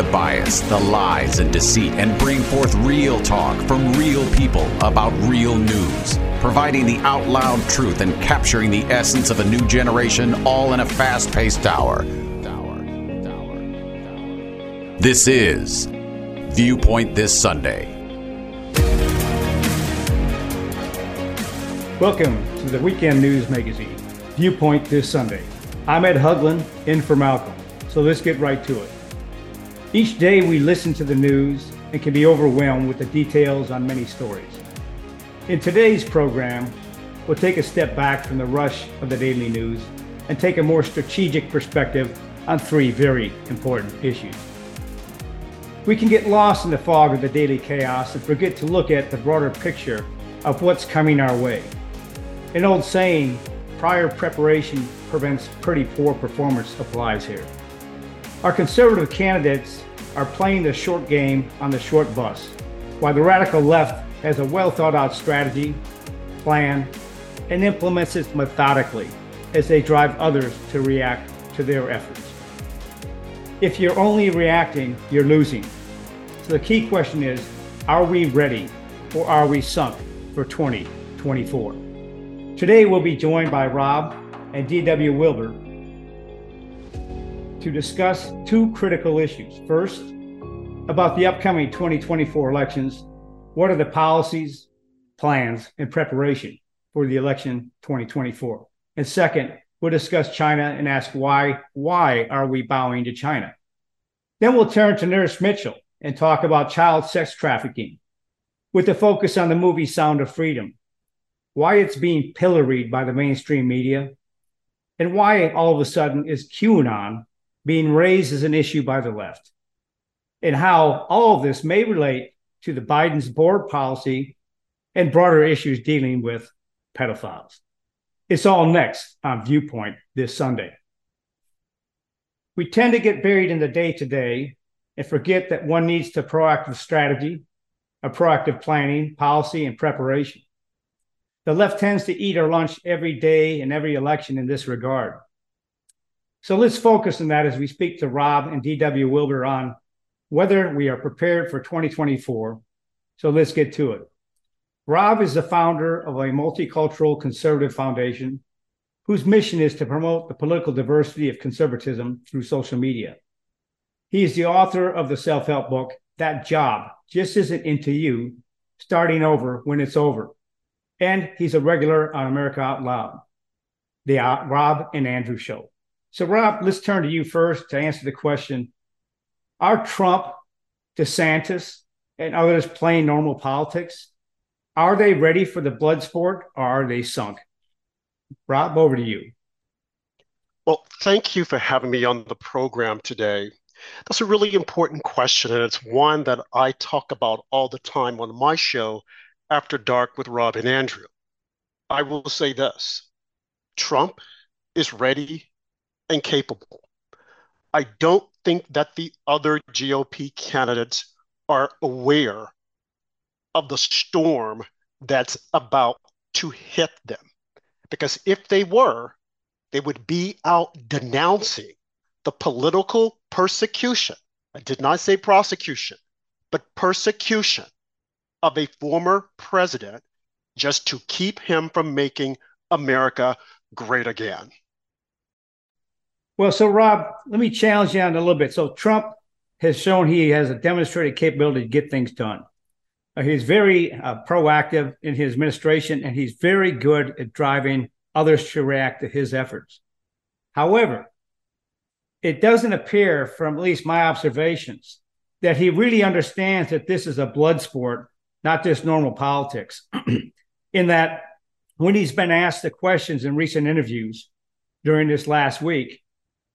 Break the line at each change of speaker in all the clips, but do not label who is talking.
the bias, the lies, and deceit and bring forth real talk from real people about real news, providing the out loud truth and capturing the essence of a new generation all in a fast paced hour. This is Viewpoint This Sunday.
Welcome to the Weekend News Magazine, Viewpoint This Sunday. I'm Ed Haugland, in for Malcolm. So let's get right to it. Each day we listen to the news and can be overwhelmed with the details on many stories. In today's program, we'll take a step back from the rush of the daily news and take a more strategic perspective on three very important issues. We can get lost in the fog of the daily chaos and forget to look at the broader picture of what's coming our way. An old saying, prior preparation prevents pretty poor performance, applies here. Our conservative candidates are playing the short game on the short bus, while the radical left has a well thought out strategy, plan, and implements it methodically as they drive others to react to their efforts. If you're only reacting, you're losing. So the key question is are we ready or are we sunk for 2024? Today we'll be joined by Rob and D.W. Wilber to discuss two critical issues. First, about the upcoming 2024 elections. What are the policies, plans, and preparation for the election 2024? And second, we'll discuss China and ask why why are we bowing to China? Then we'll turn to Nurse Mitchell and talk about child sex trafficking with a focus on the movie Sound of Freedom, why it's being pilloried by the mainstream media, and why all of a sudden is QAnon being raised as an issue by the left, and how all of this may relate to the Biden's board policy and broader issues dealing with pedophiles. It's all next on Viewpoint this Sunday. We tend to get buried in the day to day and forget that one needs to proactive strategy, a proactive planning, policy, and preparation. The left tends to eat our lunch every day and every election in this regard. So let's focus on that as we speak to Rob and DW Wilber on whether we are prepared for 2024. So let's get to it. Rob is the founder of a multicultural conservative foundation whose mission is to promote the political diversity of conservatism through social media. He is the author of the self help book, That Job Just Isn't Into You, Starting Over When It's Over. And he's a regular on America Out Loud, the Rob and Andrew Show. So, Rob, let's turn to you first to answer the question Are Trump, DeSantis, and others playing normal politics? Are they ready for the blood sport or are they sunk? Rob, over to you.
Well, thank you for having me on the program today. That's a really important question, and it's one that I talk about all the time on my show, After Dark with Rob and Andrew. I will say this Trump is ready and capable. I don't think that the other GOP candidates are aware of the storm that's about to hit them. Because if they were, they would be out denouncing the political persecution. I did not say prosecution, but persecution of a former president just to keep him from making America great again.
Well, so Rob, let me challenge you on a little bit. So Trump has shown he has a demonstrated capability to get things done. Uh, he's very uh, proactive in his administration, and he's very good at driving others to react to his efforts. However, it doesn't appear, from at least my observations, that he really understands that this is a blood sport, not just normal politics. in that, when he's been asked the questions in recent interviews during this last week,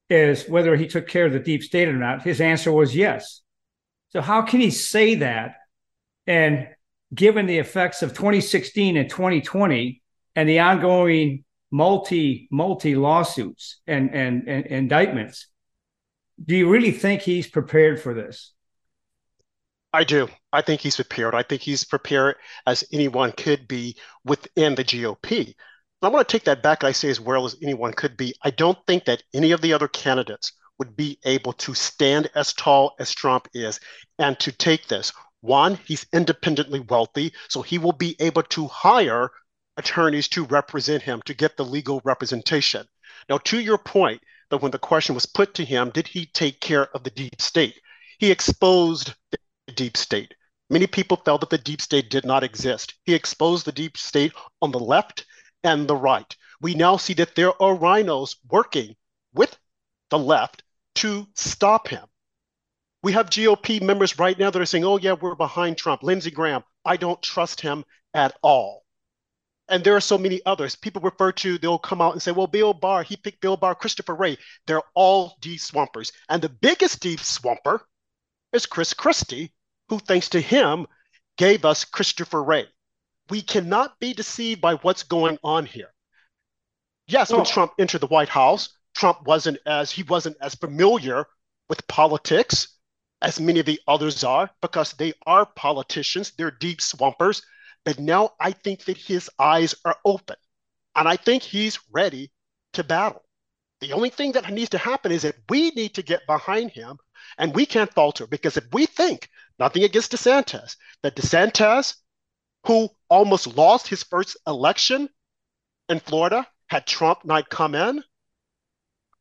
is whether he took care of the deep state or not. His answer was yes. So how can he say that? And given the effects of 2016 and 2020 and the ongoing multi multi lawsuits and, and, and indictments, do you really think he's prepared for this?
I do. I think he's prepared. I think he's prepared as anyone could be within the GOP. I want to take that back I say as well as anyone could be. I don't think that any of the other candidates would be able to stand as tall as Trump is and to take this. One, he's independently wealthy, so he will be able to hire attorneys to represent him to get the legal representation. Now, to your point, that when the question was put to him, did he take care of the deep state? He exposed the deep state. Many people felt that the deep state did not exist. He exposed the deep state on the left and the right. We now see that there are RINOs working with the left to stop him. We have GOP members right now that are saying, oh, yeah, we're behind Trump. Lindsey Graham, I don't trust him at all. And there are so many others. People refer to, they'll come out and say, well, Bill Barr, he picked Bill Barr, Christopher Wray. They're all deep swampers. And the biggest deep swamper is Chris Christie, who, thanks to him, gave us Christopher Wray. We cannot be deceived by what's going on here. Yes, when oh. Trump entered the White House, Trump wasn't as he wasn't as familiar with politics as many of the others are because they are politicians, they're deep swampers. But now I think that his eyes are open and I think he's ready to battle. The only thing that needs to happen is that we need to get behind him and we can't falter because if we think nothing against DeSantis, that DeSantis, who almost lost his first election in Florida, had Trump not come in,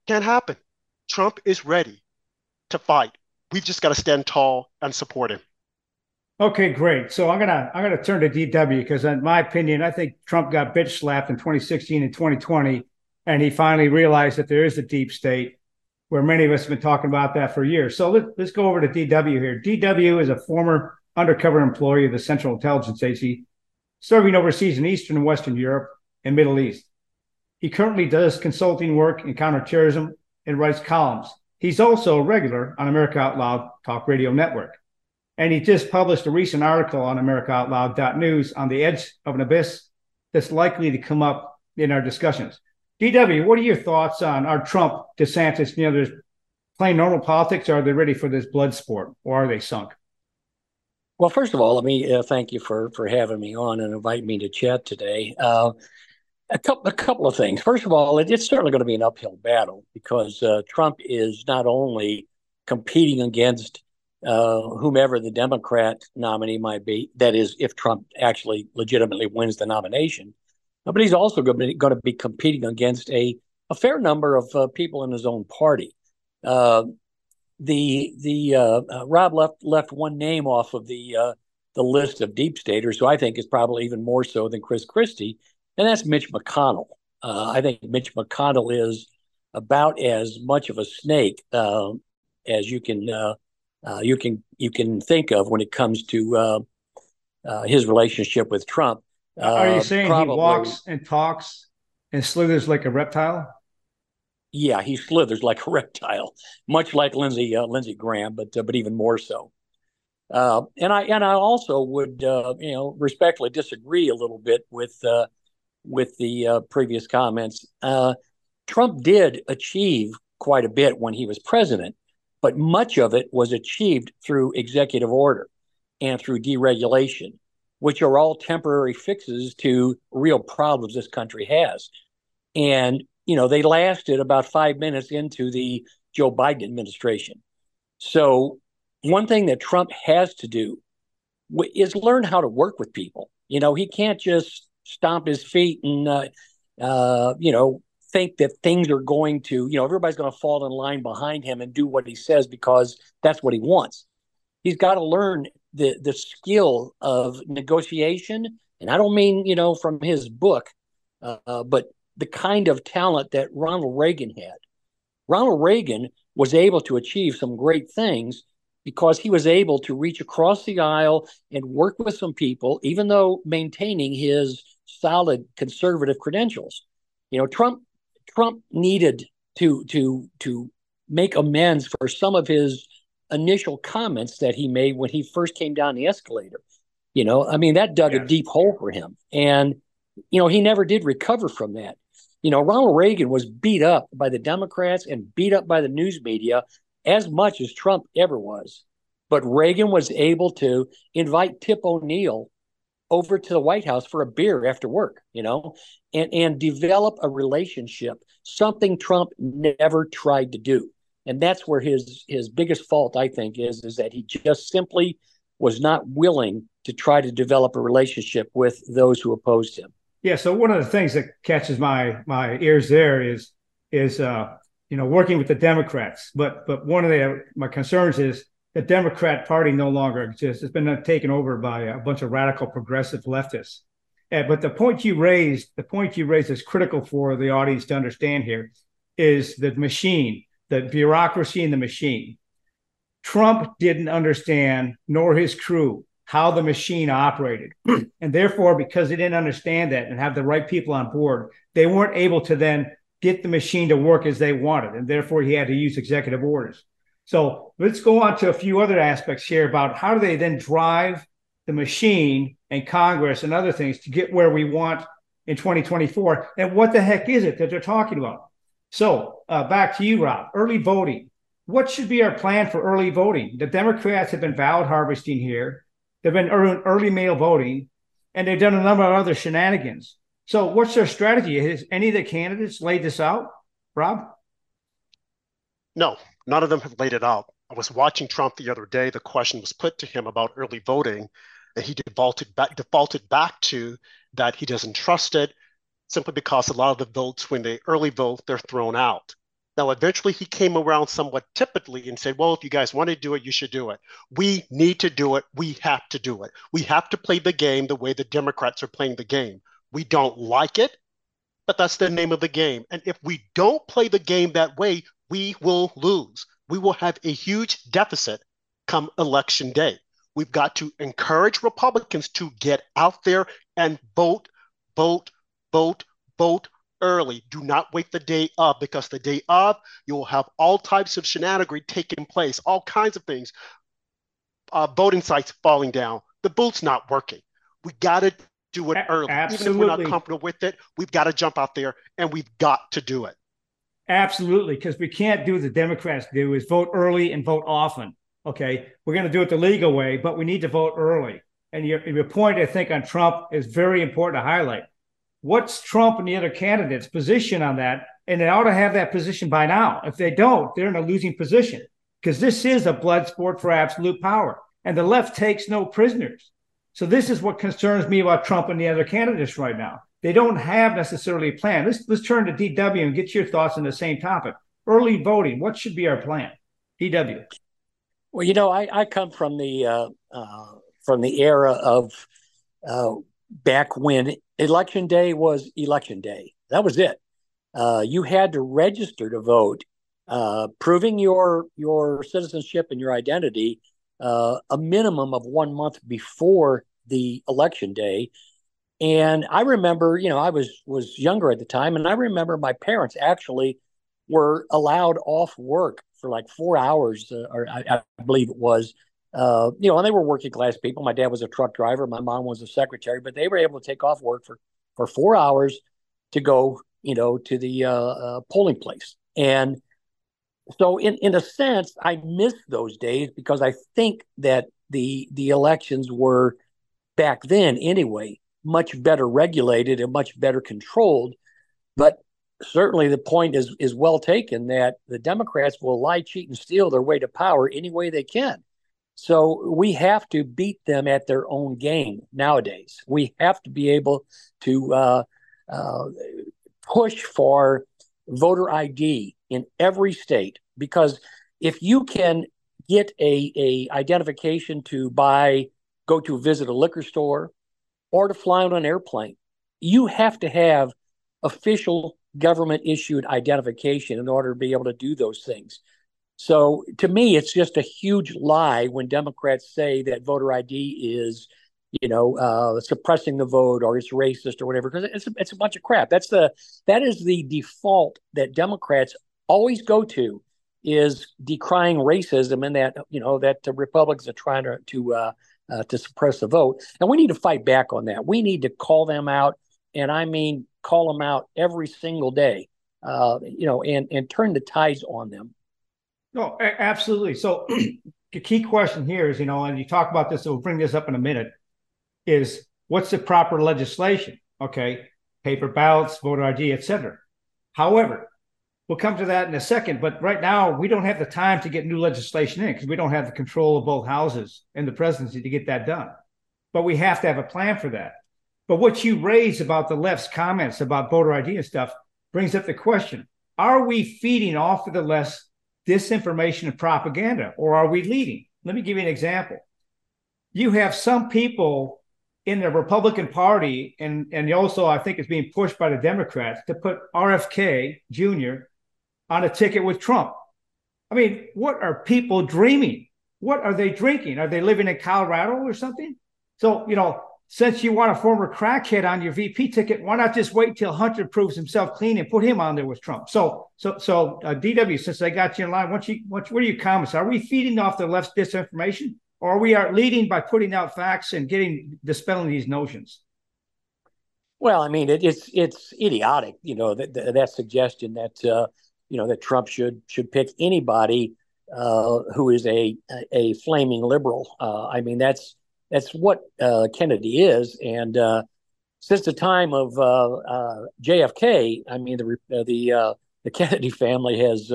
can't happen. Trump is ready to fight. We've just got to stand tall and support him.
Okay, great. So I'm gonna I'm gonna turn to DW because, in my opinion, I think Trump got bitch slapped in 2016 and 2020, and he finally realized that there is a deep state where many of us have been talking about that for years. So let, let's go over to DW here. DW is a former undercover employee of the Central Intelligence Agency, serving overseas in Eastern and Western Europe and Middle East. He currently does consulting work in counterterrorism and writes columns. He's also a regular on America Out Loud Talk Radio Network. And he just published a recent article on AmericaOutloud.news on the edge of an abyss that's likely to come up in our discussions. DW, what are your thoughts on our Trump, DeSantis, you know, there's playing normal politics? Are they ready for this blood sport or are they sunk?
Well, first of all, let me uh, thank you for for having me on and inviting me to chat today. Uh, a couple, a couple of things. First of all, it, it's certainly going to be an uphill battle because uh, Trump is not only competing against uh, whomever the Democrat nominee might be. That is, if Trump actually legitimately wins the nomination, but he's also going to be, going to be competing against a, a fair number of uh, people in his own party. Uh, the the uh, uh, Rob left left one name off of the uh, the list of deep staters, who I think is probably even more so than Chris Christie, and that's Mitch McConnell. Uh, I think Mitch McConnell is about as much of a snake uh, as you can you can you can think of when it comes to his relationship with Trump.
Are you uh, saying probably. he walks and talks and slithers like a reptile?
Yeah, he slithers like a reptile, much like Lindsey uh, Lindsey Graham, but uh, but even more so. Uh, and I and I also would uh, you know respectfully disagree a little bit with uh, with the previous comments. Trump did achieve quite a bit when he was president, but much of it was achieved through executive order and through deregulation which are all temporary fixes to real problems this country has. And, you know, they lasted about five minutes into the Joe Biden administration. So, one thing that Trump has to do is learn how to work with people. You know, he can't just stomp his feet and, uh, uh, you know, think that things are going to, you know, everybody's going to fall in line behind him and do what he says because that's what he wants. He's got to learn the the skill of negotiation, and I don't mean you know from his book, uh, but the kind of talent that Ronald Reagan had. Ronald Reagan was able to achieve some great things because he was able to reach across the aisle and work with some people, even though maintaining his solid conservative credentials. You know, Trump Trump needed to to to make amends for some of his initial comments that he made when he first came down the escalator. You know, I mean, that dug yes. a deep hole for him. And, you know, he never did recover from that. You know, Ronald Reagan was beat up by the Democrats and beat up by the news media as much as Trump ever was. But Reagan was able to invite Tip O'Neill over to the White House for a beer after work, you know, and, and develop a relationship, something Trump never tried to do. and that's where his his biggest fault I think is is that he just simply was not willing to try to develop a relationship with those who opposed him.
Yeah. So one of the things that catches my my ears there is is uh, you know working with the Democrats, but but one of the my concerns is the Democrat Party no longer exists. It's been taken over by a bunch of radical progressive leftists. Uh, but the point you raised, the point you raised is critical for the audience to understand here, is the machine, the bureaucracy in the machine. Trump didn't understand, nor his crew, how the machine operated. and therefore, because they didn't understand that and have the right people on board, they weren't able to then get the machine to work as they wanted. And therefore, he had to use executive orders. So let's go on to a few other aspects here about how do they then drive the machine and Congress and other things to get where we want in 2024. And what the heck is it that they're talking about? So uh, back to you, Rob. Early voting. What should be our plan for early voting? The Democrats have been ballot harvesting here. They've been early mail voting, and they've done a number of other shenanigans. So, what's their strategy? Has any of the candidates laid this out, Rob?
No, none of them have laid it out. I was watching Trump the other day. The question was put to him about early voting, and he defaulted back, defaulted back to that he doesn't trust it simply because a lot of the votes, when they early vote, they're thrown out. Now, eventually he came around somewhat typically and said, well, if you guys want to do it, you should do it. We need to do it. We have to do it. We have to play the game the way the Democrats are playing the game. We don't like it, but that's the name of the game. And if we don't play the game that way, we will lose. We will have a huge deficit come election day. We've got to encourage Republicans to get out there and vote, vote, vote, vote early. Do not wait the day of because the day of you will have all types of shenanigans taking place, all kinds of things. Uh, voting sites falling down, the booth's not working. We got to do it early.
Absolutely.
Even if we're not comfortable with it, we've got to jump out there and we've got to do it.
Absolutely, because we can't do what the Democrats do is vote early and vote often. Okay, we're going to do it the legal way, but we need to vote early. And your, your point, I think, on Trump is very important to highlight. What's Trump and the other candidates' position on that? And they ought to have that position by now. If they don't, they're in a losing position because this is a blood sport for absolute power, and the left takes no prisoners. So this is what concerns me about Trump and the other candidates right now. They don't have necessarily a plan. Let's let's turn to DW and get your thoughts on the same topic. Early voting. What should be our plan? DW.
Well, you know, I, I come from the uh, uh, from the era of uh, back when election day was election day. That was it. Uh, you had to register to vote, uh, proving your your citizenship and your identity uh, a minimum of one month before the election day. And I remember, you know, I was was younger at the time, and I remember my parents actually were allowed off work for like four hours, uh, or I, I, believe it was. Uh, you know, and they were working class people. My dad was a truck driver, my mom was a secretary, but they were able to take off work for for four hours to go, you know, to the uh, uh polling place. And so, in in a sense, I miss those days because I think that the the elections were back then anyway much better regulated and much better controlled. But certainly the point is is well taken that the Democrats will lie, cheat, and steal their way to power any way they can. So we have to beat them at their own game nowadays. We have to be able to uh, uh, push for voter ID in every state because if you can get a, a identification to buy, go to visit a liquor store, or to fly on an airplane. You have to have official government issued identification in order to be able to do those things. So to me, it's just a huge lie when Democrats say that voter ID is, you know, uh, suppressing the vote or it's racist or whatever, because it's a, it's a bunch of crap. That's the that is the default that Democrats always go to is decrying racism and that you know that the Republicans are trying to to uh, uh, to suppress the vote. And we need to fight back on that. We need to call them out, and I mean call them out every single day. Uh, you know, and and turn the tides on them.
No, absolutely. So the key question here is, you know, and you talk about this, we'll bring this up in a minute, is what's the proper legislation? Okay, paper ballots, voter ID, etc. However, we'll come to that in a second. But right now, we don't have the time to get new legislation in because we don't have the control of both houses and the presidency to get that done. But we have to have a plan for that. But what you raise about the left's comments about voter ID and stuff brings up the question are we feeding off of the left's disinformation and propaganda, or are we leading? Let me give you an example. You have some people in the Republican Party, and, and also I think it's being pushed by the Democrats to put RFK Jr. on a ticket with Trump. I mean, what are people dreaming? What are they drinking? Are they living in Colorado or something? So, you know, since you want a former crackhead on your VP ticket, why not just wait till Hunter proves himself clean and put him on there with Trump? So, so, so, uh, DW, since I got you in line, what you, what, what are your comments? Are we feeding off the left's disinformation, or are we are leading by putting out facts and getting dispelling these notions?
Well, I mean, it, it's it's idiotic, you know, that that suggestion that uh, you know that Trump should should pick anybody uh, who is a a flaming liberal. Uh, I mean, that's that's what uh, Kennedy is. And uh, since the time of uh, uh JFK, I mean the uh, the uh, the Kennedy family has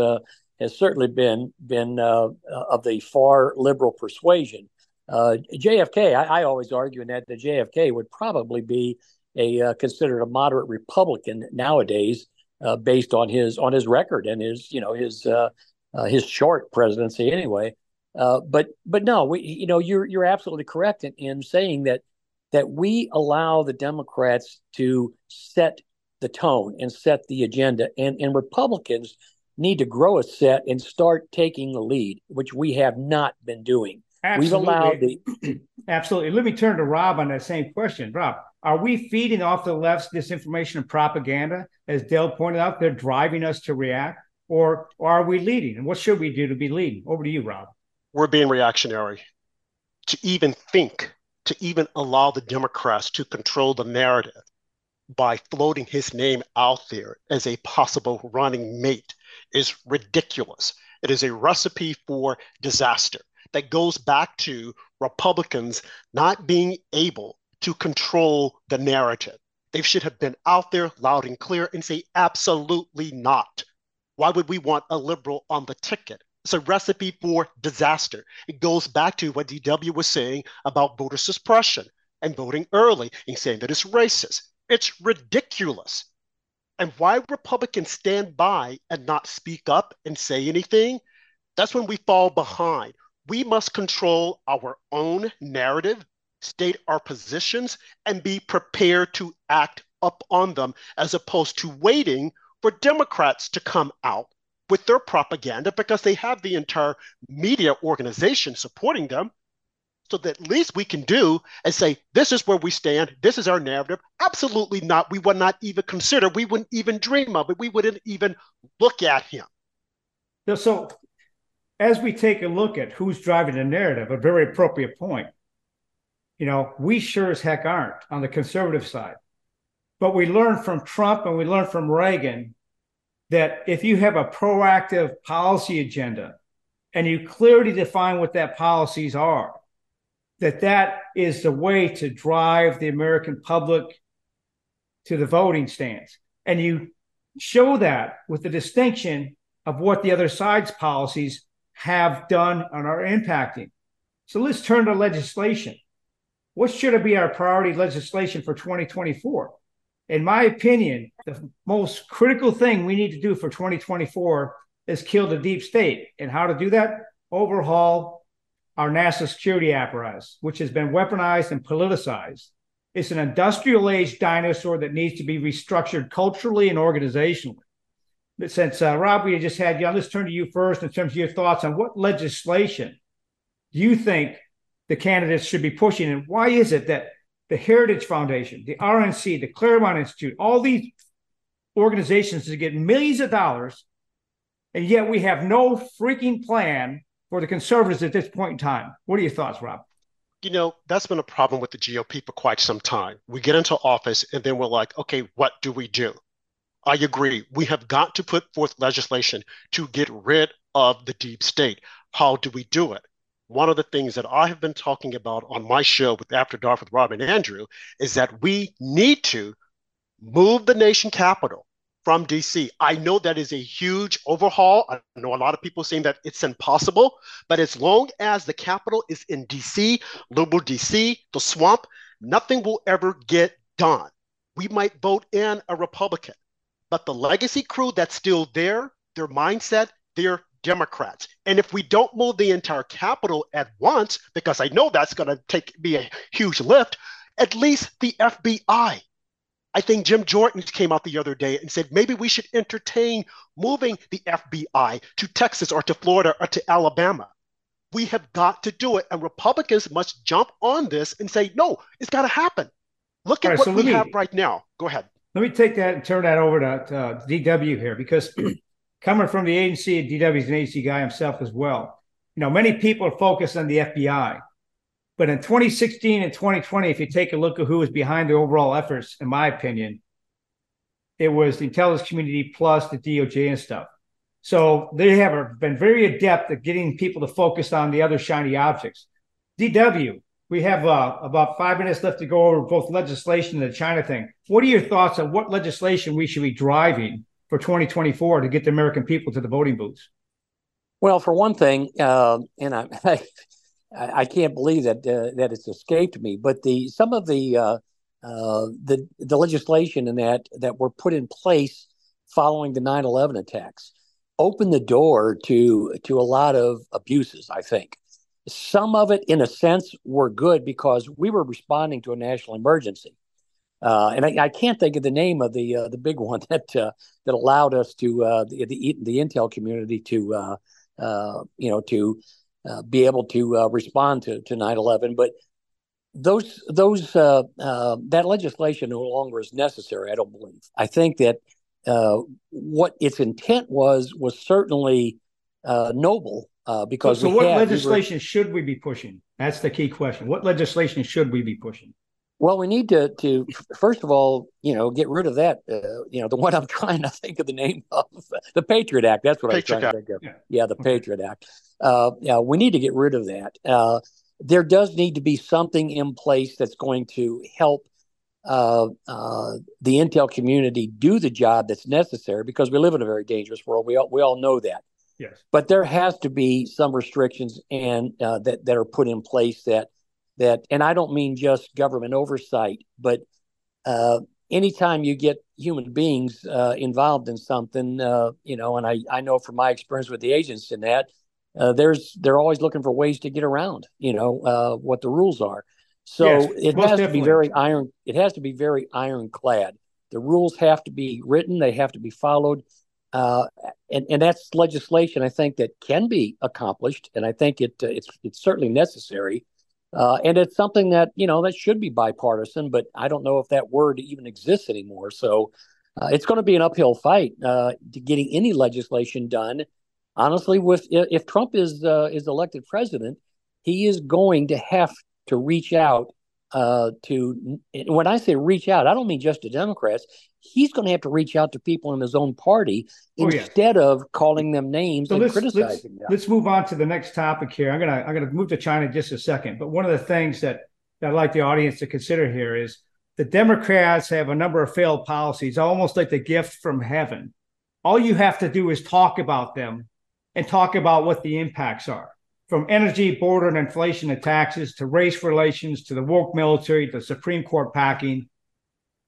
has certainly been been of the far liberal persuasion. JFK, I, I, always argue in that the JFK would probably be a considered a moderate Republican nowadays, based on his on his record and his you know his his short presidency anyway. Uh, but but no, we you know you're you're absolutely correct in, in saying that that we allow the Democrats to set the tone and set the agenda, and and Republicans need to grow a set and start taking the lead, which we have not been doing.
Absolutely. We've allowed the absolutely. Let me turn to Rob on that same question. Rob, are we feeding off the left's disinformation and propaganda? As Dale pointed out, they're driving us to react, or, or are we leading? And what should we do to be leading? Over to you, Rob
we're being reactionary. To even think, to even allow the Democrats to control the narrative by floating his name out there as a possible running mate is ridiculous. It is a recipe for disaster that goes back to Republicans not being able to control the narrative. They should have been out there loud and clear and say, absolutely not. Why would we want a liberal on the ticket? It's a recipe for disaster. It goes back to what DW was saying about voter suppression and voting early and saying that it's racist. It's ridiculous. And why Republicans stand by and not speak up and say anything, that's when we fall behind. We must control our own narrative, state our positions, and be prepared to act up on them as opposed to waiting for Democrats to come out with their propaganda because they have the entire media organization supporting them. So that least we can do and say, this is where we stand, this is our narrative. Absolutely not. We would not even consider, we wouldn't even dream of it, we wouldn't even look at him.
So, as we take a look at who's driving the narrative, a very appropriate point. You know, we sure as heck aren't on the conservative side. But we learned from Trump and we learned from Reagan that if you have a proactive policy agenda and you clearly define what that policies are, that that is the way to drive the American public to the voting stands. And you show that with the distinction of what the other side's policies have done and are impacting. So let's turn to legislation. What should be our priority legislation for 2024? In my opinion, the most critical thing we need to do for 2024 is kill the deep state. And how to do that? Overhaul our national security apparatus, which has been weaponized and politicized. It's an industrial age dinosaur that needs to be restructured culturally and organizationally. But since uh, Rob, we just had you on, let's turn to you first in terms of your thoughts on what legislation do you think the candidates should be pushing, and why is it that the Heritage Foundation, the RNC, the Claremont Institute, all these organizations to get millions of dollars, and yet we have no freaking plan for the conservatives at this point in time. What are your thoughts, Rob?
You know, that's been a problem with the GOP for quite some time. We get into office and then we're like, okay, what do we do? I agree. We have got to put forth legislation to get rid of the deep state. How do we do it? One of the things that I have been talking about on my show with After Dark with Rob and Andrew is that we need to move the nation capital from DC. I know that is a huge overhaul. I know a lot of people saying that it's impossible, but as long as the capital is in DC, liberal DC, the swamp, nothing will ever get done. We might vote in a Republican, but the legacy crew that's still there, their mindset, they're Democrats. And if we don't move the entire capital at once, because I know that's going to take be a huge lift, at least the FBI. I think Jim Jordan came out the other day and said maybe we should entertain moving the FBI to Texas or to Florida or to Alabama. We have got to do it. And Republicans must jump on this and say, no, it's got to happen. Look at right, what so we me, have right now. Go ahead.
Let me take that and turn that over to, uh, to DW here because coming from the agency, DW is an agency guy himself as well. You know, many people are focused on the FBI. But in 2016 and 2020, if you take a look at who was behind the overall efforts, in my opinion, it was the intelligence community plus the DOJ and stuff. So they have been very adept at getting people to focus on the other shiny objects. DW, we have uh, about five minutes left to go over both legislation and the China thing. What are your thoughts on what legislation we should be driving for 2024 to get the American people to the voting booths?
Well, for one thing, uh, and I, I, I, can't believe that uh, that it's escaped me, but the some of the uh, uh the the legislation and that that were put in place following the 9/11 attacks opened the door to to a lot of abuses. I think some of it, in a sense, were good because we were responding to a national emergency. Uh, and I, I, can't think of the name of the uh, the big one that uh, that allowed us to uh, the, the, the Intel community to uh, uh, you know to be able to respond to to 9/11. But those those that legislation no longer is necessary. I don't believe. I think that what its intent was was certainly noble because
so, so what legislation we were, should we be pushing? That's the key question. What legislation should we be pushing?
Well, we need to to first of all, you know, get rid of that. Uh, you know, the one I'm trying to think of the name of the Patriot Act. That's what Patriot I was trying Act. to think of. Yeah, yeah the. Patriot Act. Uh, yeah, we need to get rid of that. Uh, there does need to be something in place that's going to help uh, uh, the intel community do the job that's necessary because we live in a very dangerous world. We all we all know that.
Yes.
But there has to be some restrictions and uh, that that are put in place that that, and I don't mean just government oversight, but uh, anytime you get human beings uh, involved in something, uh, you know, and I, I know from my experience with the agents in that, uh, there's they're always looking for ways to get around, you know, uh, what the rules are. So yes, it has definitely. to be very iron. It has to be very ironclad. The rules have to be written. They have to be followed. Uh, and, and that's legislation I think that can be accomplished, and I think it it's it's certainly necessary. Uh, and it's something that you know that should be bipartisan, but I don't know if that word even exists anymore. So uh, it's going to be an uphill fight uh, to getting any legislation done. Honestly, with if Trump is uh, is elected president, he is going to have to reach out uh, to when I say reach out, I don't mean just to Democrats. He's going to have to reach out to people in his own party oh, instead yeah. of calling them names so and let's, criticizing
let's,
them.
Let's move on to the next topic here. I'm gonna I'm gonna move to China in just a second. But one of the things that, that I'd like the audience to consider here is the Democrats have a number of failed policies, almost like the gift from heaven. All you have to do is talk about them and talk about what the impacts are from energy, border, and inflation to taxes to race relations to the woke military to Supreme Court packing.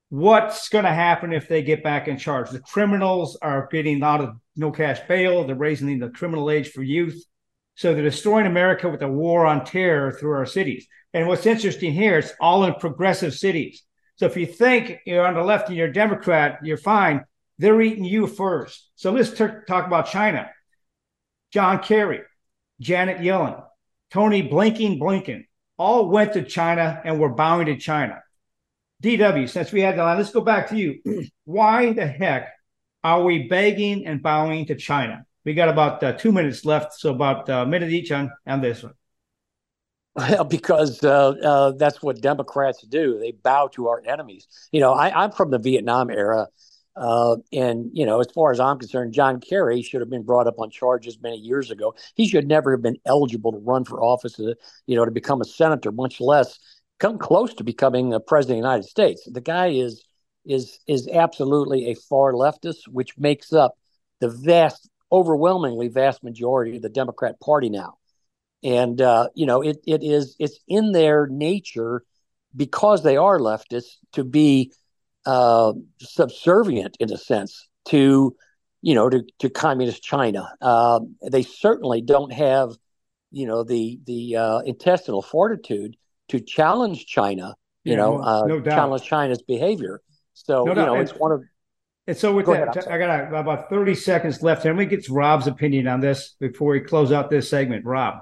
What's going to happen if they get back in charge? The criminals are getting out of no cash bail. They're raising the criminal age for youth. So they're destroying America with a war on terror through our cities. And what's interesting here, it's all in progressive cities. So if you think you're on the left and you're a Democrat, you're fine. They're eating you first. So let's t- talk about China. John Kerry, Janet Yellen, Tony Blinking Blinken, all went to China and were bowing to China. DW, since we had the line, let's go back to you. Why the heck are we begging and bowing to China? We got about uh, two minutes left, so about a minute each on, on this one.
Well, because uh, uh, that's what Democrats do. They bow to our enemies. You know, I, I'm from the Vietnam era. Uh, and you know, as far as I'm concerned, John Kerry should have been brought up on charges many years ago. He should never have been eligible to run for office, to, uh, you know, to become a senator, much less come close to becoming a president of the United States. The guy is is is absolutely a far leftist, which makes up the vast, overwhelmingly vast majority of the Democrat Party now. And uh, you know, it it is it's in their nature because they are leftists to be uh, subservient in a sense to you know to, to communist China. Uh, they certainly don't have you know the the uh, intestinal fortitude to challenge China. You yeah, know, no, no uh, challenge China's behavior. So no you know, it's one of.
And so with that, ahead, I got about thirty seconds left. Let me get Rob's opinion on this before we close out this segment. Rob.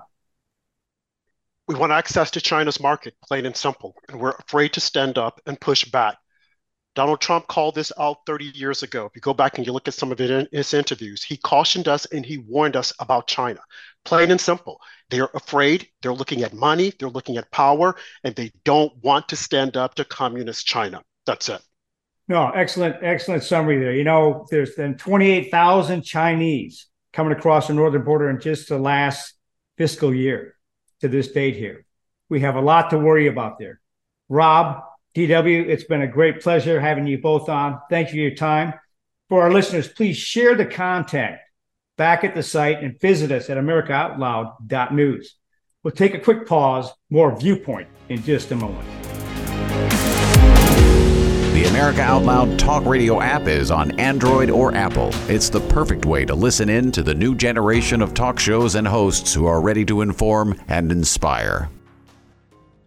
We want access to China's market, plain and simple, and we're afraid to stand up and push back. Donald Trump called this out 30 years ago. If you go back and you look at some of it in his interviews, he cautioned us and he warned us about China. Plain and simple. They're afraid, they're looking at money, they're looking at power, and they don't want to stand up to communist China. That's it.
No, excellent, excellent summary there. You know, there's been 28,000 Chinese coming across the northern border in just the last fiscal year to this date here. We have a lot to worry about there. Rob, DW, it's been a great pleasure having you both on. Thank you for your time. For our listeners, please share the content back at the site and visit us at americaoutloud.news. We'll take a quick pause, more viewpoint in just a moment.
The America Out Loud Talk Radio app is on Android or Apple. It's the perfect way to listen in to the new generation of talk shows and hosts who are ready to inform and inspire.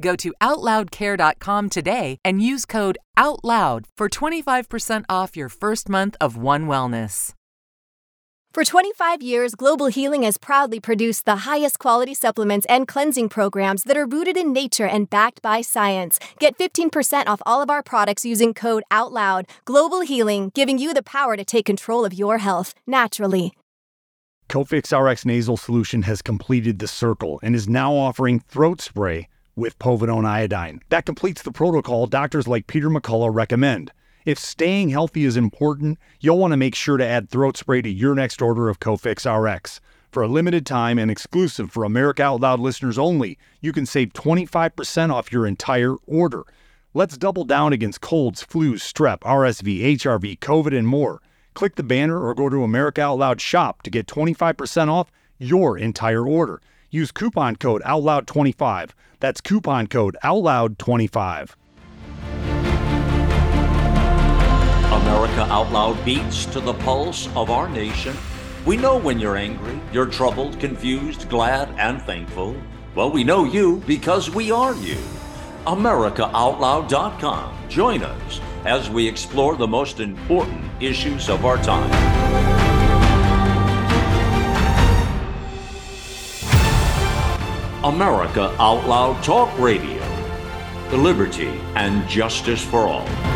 Go to OutLoudCare.com today and use code OUTLOUD for 25% off your first month of One Wellness.
For 25 years, Global Healing has proudly produced the highest quality supplements and cleansing programs that are rooted in nature and backed by science. Get 15% off all of our products using code OUTLOUD. Global Healing, giving you the power to take control of your health naturally.
Cofix RX nasal solution has completed the circle and is now offering throat spray with povidone iodine. That completes the protocol doctors like Peter McCullough recommend. If staying healthy is important, you'll want to make sure to add throat spray to your next order of Cofix RX. For a limited time and exclusive for America Out Loud listeners only, you can save 25% off your entire order. Let's double down against colds, flus, strep, RSV, HRV, COVID, and more. Click the banner or go to America Out Loud shop to get 25% off your entire order. Use coupon code OUTLOUD25. That's coupon code OUTLOUD25.
America Out Loud beats to the pulse of our nation. We know when you're angry, you're troubled, confused, glad, and thankful. Well, we know you because we are you. AmericaOutloud.com. Join us as we explore the most important issues of our time. America Out Loud Talk Radio. The Liberty and justice for all.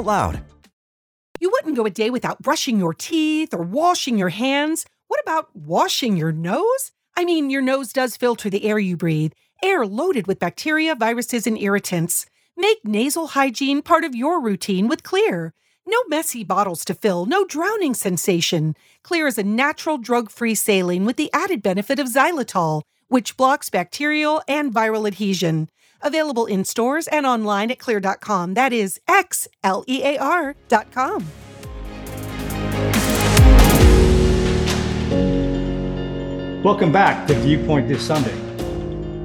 out loud.
You wouldn't go a day without brushing your teeth or washing your hands. What about washing your nose? I mean, your nose does filter the air you breathe, air loaded with bacteria, viruses, and irritants. Make nasal hygiene part of your routine with Xlear. No messy bottles to fill, no drowning sensation. Xlear is a natural drug free saline with the added benefit of xylitol, which blocks bacterial and viral adhesion. Available in stores and online at xlear.com. That is X L E A R.com.
Welcome back to Viewpoint this Sunday.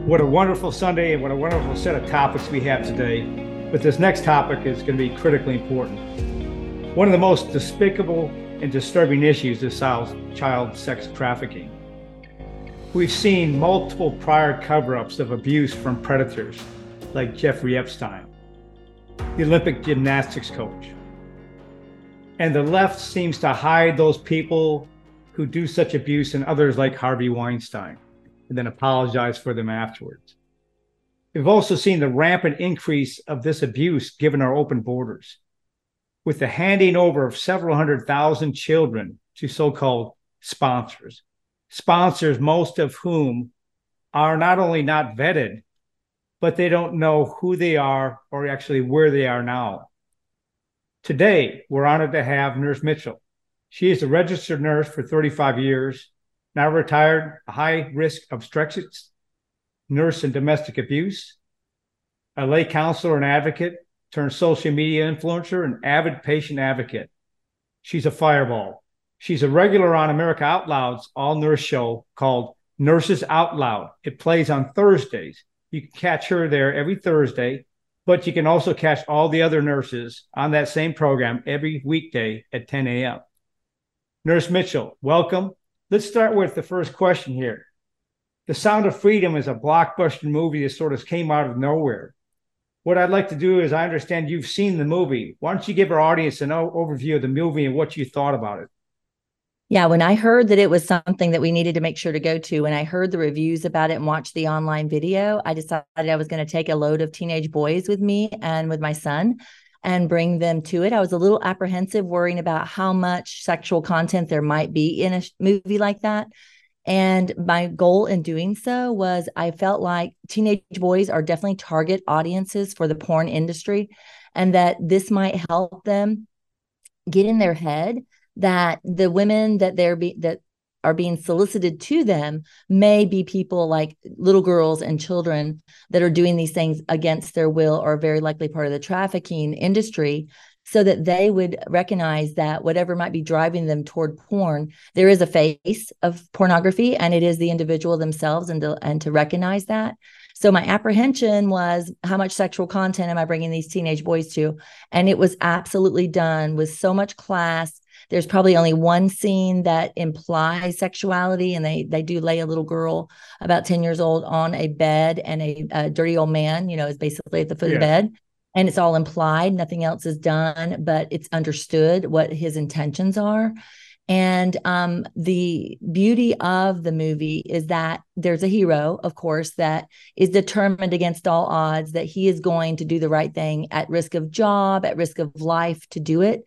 What a wonderful Sunday and what a wonderful set of topics we have today. But this next topic is going to be critically important. One of the most despicable and disturbing issues is child sex trafficking. We've seen multiple prior cover ups of abuse from predators like Jeffrey Epstein, the Olympic gymnastics coach. And the left seems to hide those people who do such abuse and others like Harvey Weinstein and then apologize for them afterwards. We've also seen the rampant increase of this abuse given our open borders, with the handing over of several hundred thousand children to so called sponsors sponsors, most of whom are not only not vetted, but they don't know who they are or actually where they are now. Today, we're honored to have Nurse Michele. She is a registered nurse for 35 years, now retired, a high risk obstetrics nurse and domestic abuse, a lay counselor and advocate, turned social media influencer and avid patient advocate. She's a fireball. She's a regular on America Out Loud's all nurse show called Nurses Out Loud. It plays on Thursdays. You can catch her there every Thursday, but you can also catch all the other nurses on that same program every weekday at 10 a.m. Nurse Michele, welcome. Let's start with the first question here. The Sound of Freedom is a blockbuster movie that sort of came out of nowhere. What I'd like to do is, I understand you've seen the movie. Why don't you give our audience an overview of the movie and what you thought about it?
Yeah, when I heard that it was something that we needed to make sure to go to, and I heard the reviews about it and watched the online video, I decided I was going to take a load of teenage boys with me and with my son and bring them to it. I was a little apprehensive, worrying about how much sexual content there might be in a movie like that. And my goal in doing so was I felt like teenage boys are definitely target audiences for the porn industry, and that this might help them get in their head that the women that they're be that are being solicited to them may be people like little girls and children that are doing these things against their will or very likely part of the trafficking industry so that they would recognize that whatever might be driving them toward porn there is a face of pornography and it is the individual themselves and to, and to recognize that. So my apprehension was how much sexual content am i bringing these teenage boys to? And it was absolutely done with so much class there's probably only one scene that implies sexuality, and they they do lay a little girl about 10 years old on a bed, and a, a dirty old man, you know, is basically at the foot yeah. of the bed. And it's all implied, nothing else is done, but it's understood what his intentions are. And um, the beauty of the movie is that there's a hero, of course, that is determined against all odds that he is going to do the right thing at risk of job, at risk of life to do it.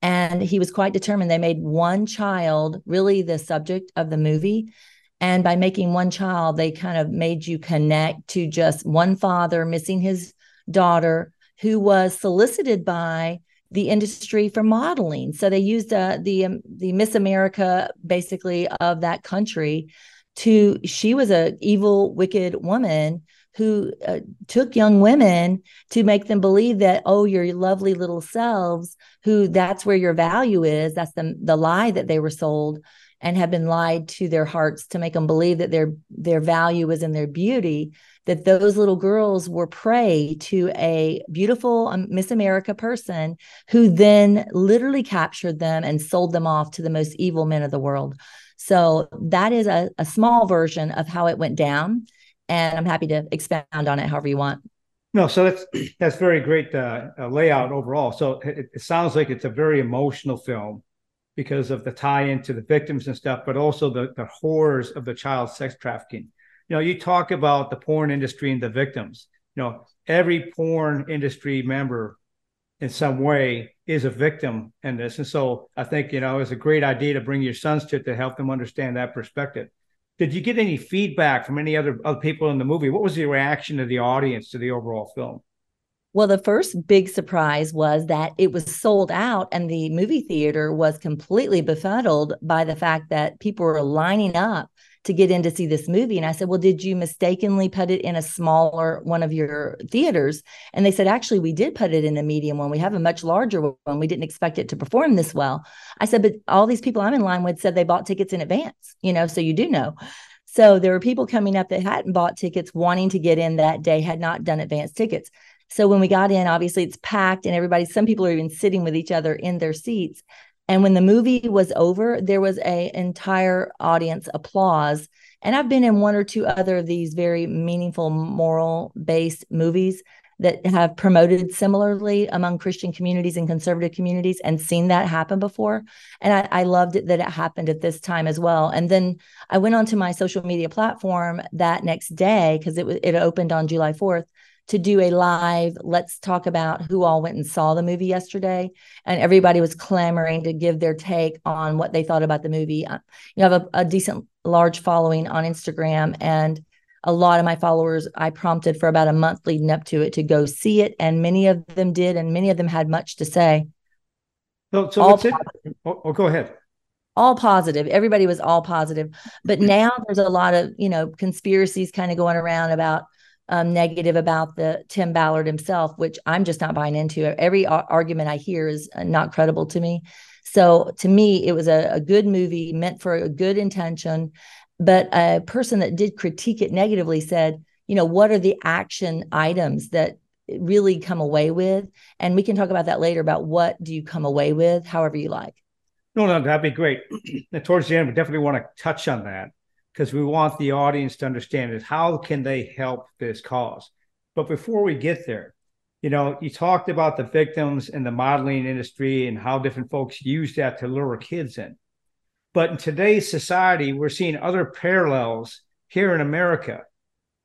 And he was quite determined. They made one child really the subject of the movie. And by making one child, they kind of made you connect to just one father missing his daughter who was solicited by the industry for modeling. So they used uh, the um, the Miss America basically of that country to she was a evil wicked woman who uh, took young women to make them believe that oh your lovely little selves who that's where your value is. That's the the lie that they were sold and have been lied to their hearts to make them believe that their their value is in their beauty that those little girls were prey to a beautiful um, miss america person who then literally captured them and sold them off to the most evil men of the world. So that is a, a small version of how it went down and I'm happy to expound on it however you want.
No, so that's that's very great uh, uh, layout overall. So it, it, sounds like it's a very emotional film because of the tie into the victims and stuff, but also the the horrors of the child sex trafficking. You know, you talk about the porn industry and the victims. You know, every porn industry member in some way is a victim in this, and so I think you know it's a great idea to bring your sons to it to help them understand that perspective. Did you get any feedback from any other other people in the movie? What was the reaction of the audience to the overall film?
Well, the first big surprise was that it was sold out, and the movie theater was completely befuddled by the fact that people were lining up to get in to see this movie. And I said, Well, did you mistakenly put it in a smaller one of your theaters? And they said, Actually, we did put it in a medium one. We have a much larger one. We didn't expect it to perform this well. I said, But all these people I'm in line with said they bought tickets in advance, you know, so you do know. So there were people coming up that hadn't bought tickets, wanting to get in that day, had not done advance tickets. So when we got in, obviously it's packed and everybody, some people are even sitting with each other in their seats. And when the movie was over, there was a entire audience applause. And I've been in one or two other of these very meaningful moral based movies that have promoted similarly among Christian communities and conservative communities and seen that happen before. And I, I, loved it that it happened at this time as well. And then I went onto my social media platform that next day because it was it opened on July 4th to do a live let's talk about who all went and saw the movie yesterday. And everybody was clamoring to give their take on what they thought about the movie. Uh, you have a, a decent large following on instagram and a lot of my followers i prompted for about a month leading up to it to go see it and many of them did and many of them had much to say.
So, so it? oh, oh, go ahead.
All positive. Everybody was all positive. But now there's a lot of you know conspiracies kind of going around about um, negative about the Tim Ballard himself, which I'm just not buying into. Every argument I hear is uh, not credible to me. So to me, it was a, a good movie meant for a good intention. But a person that did critique it negatively said, you know, what are the action items that really come away with? And we can talk about that later about what do you come away with, however you like.
No, no, that'd be great. towards the end, we definitely want to touch on that because we want the audience to understand is how can they help this cause. But before we get there, you know, you talked about the victims in the modeling industry and how different folks use that to lure kids in. But in today's society, we're seeing other parallels here in America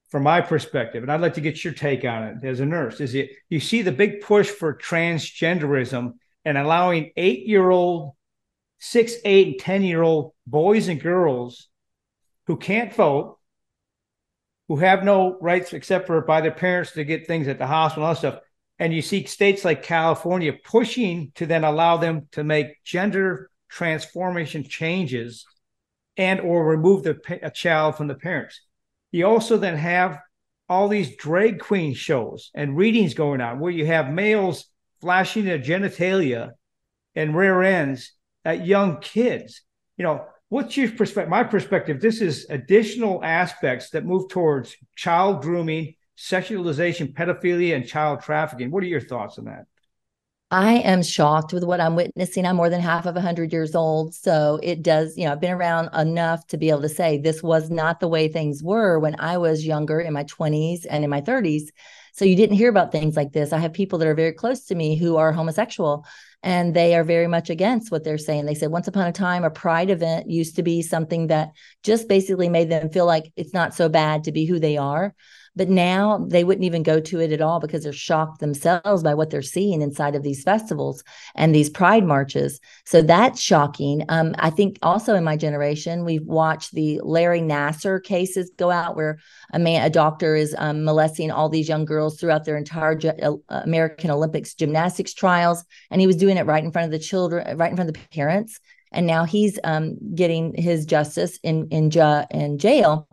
from my perspective. And I'd like to get your take on it as a nurse. Is it you see the big push for transgenderism and allowing eight year old, six, eight, and 10 year old boys and girls who can't vote, who have no rights except for by their parents to get things at the hospital and stuff. And you see states like California pushing to then allow them to make gender transformation changes and or remove the a child from the parents. You also then have all these drag queen shows and readings going on where you have males flashing their genitalia and rear ends at young kids. You know, what's your perspective? My perspective, this is additional aspects that move towards child grooming, sexualization, pedophilia, and child trafficking. What are your thoughts on that?
I am shocked with what I'm witnessing. I'm more than half of 100 years old. So it does, you know, I've been around enough to be able to say this was not the way things were when I was younger in my 20s and in my 30s. So you didn't hear about things like this. I have people that are very close to me who are homosexual and they are very much against what they're saying. They said once upon a time, a pride event used to be something that just basically made them feel like it's not so bad to be who they are. But now they wouldn't even go to it at all because they're shocked themselves by what they're seeing inside of these festivals and these pride marches. So that's shocking. Um, I think also in my generation, we've watched the Larry Nassar cases go out where a man, a doctor is um, molesting all these young girls throughout their entire uh, American Olympics gymnastics trials. And he was doing it right in front of the children, right in front of the parents and now he's um, getting his justice in in, ju- in jail.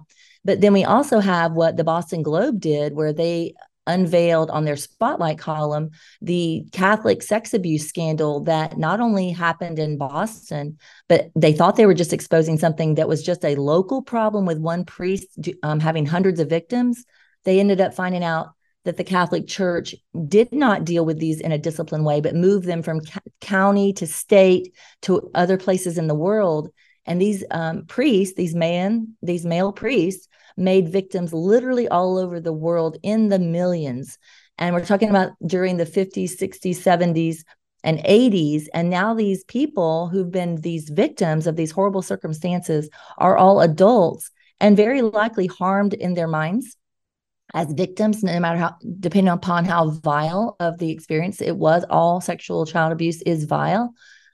But then we also have what the Boston Globe did, where they unveiled on their spotlight column the Catholic sex abuse scandal that not only happened in Boston, but they thought they were just exposing something that was just a local problem with one priest um, having hundreds of victims. They ended up finding out that the Catholic Church did not deal with these in a disciplined way, but moved them from ca- county to state to other places in the world. And these um, priests, these man, these male priests, made victims literally all over the world in the millions. And we're talking about during the 50s, 60s, 70s, and 80s. And now these people who've been these victims of these horrible circumstances are all adults and very likely harmed in their minds as victims, no matter how, depending upon how vile of the experience it was, all sexual child abuse is vile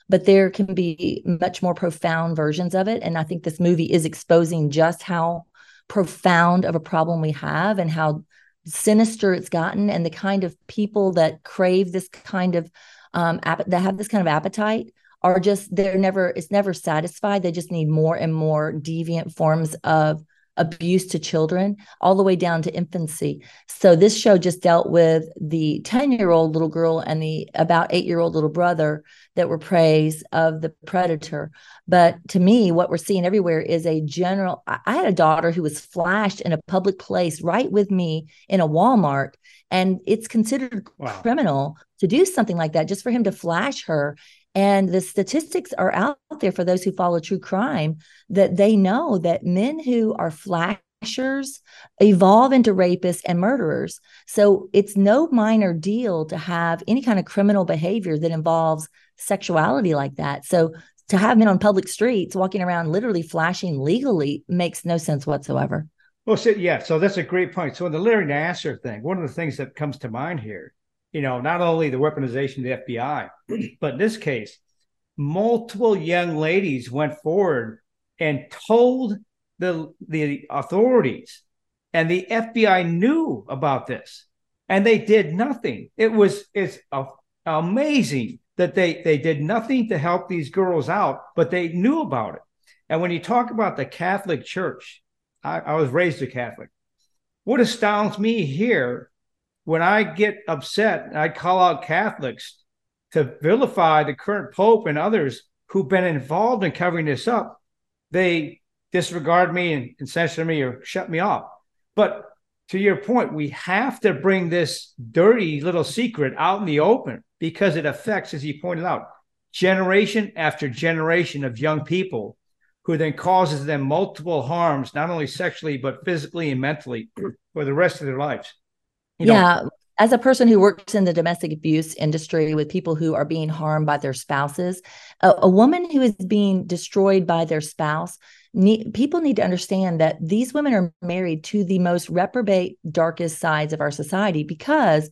but there can be much more profound versions of it. And I think this movie is exposing just how profound of a problem we have and how sinister it's gotten and the kind of people that crave this kind of um that have this kind of appetite are just they're never it's never satisfied. They just need more and more deviant forms of abuse to children all the way down to infancy. So this show just dealt with the 10 year old little girl and the about eight year old little brother that were praised of the predator. But to me, what we're seeing everywhere is a general. I had a daughter who was flashed in a public place right with me in a Walmart, and it's considered wow. criminal to do something like that just for him to flash her and the statistics are out there for those who follow true crime that they know that men who are flashers evolve into rapists and murderers. So it's no minor deal to have any kind of criminal behavior that involves sexuality like that. So to have men on public streets walking around literally flashing legally makes no sense whatsoever.
Well, so, yeah, so that's a great point. So in the Larry Nassar thing, one of the things that comes to mind here you know, not only the weaponization of the FBI, but in this case, multiple young ladies went forward and told the the authorities, and the FBI knew about this, and they did nothing. It was it's a, amazing that they they did nothing to help these girls out, but they knew about it. And when you talk about the Catholic Church, I, I was raised a Catholic. What astounds me here when I get upset, I call out Catholics to vilify the current Pope and others who've been involved in covering this up. They disregard me and, and censor me or shut me off. But to your point, we have to bring this dirty little secret out in the open because it affects, as you pointed out, generation after generation of young people who then causes them multiple harms, not only sexually, but physically and mentally for the rest of their lives.
You yeah. As a person who works in the domestic abuse industry with people who are being harmed by their spouses, a, a woman who is being destroyed by their spouse, need, people need to understand that these women are married to the most reprobate, darkest sides of our society because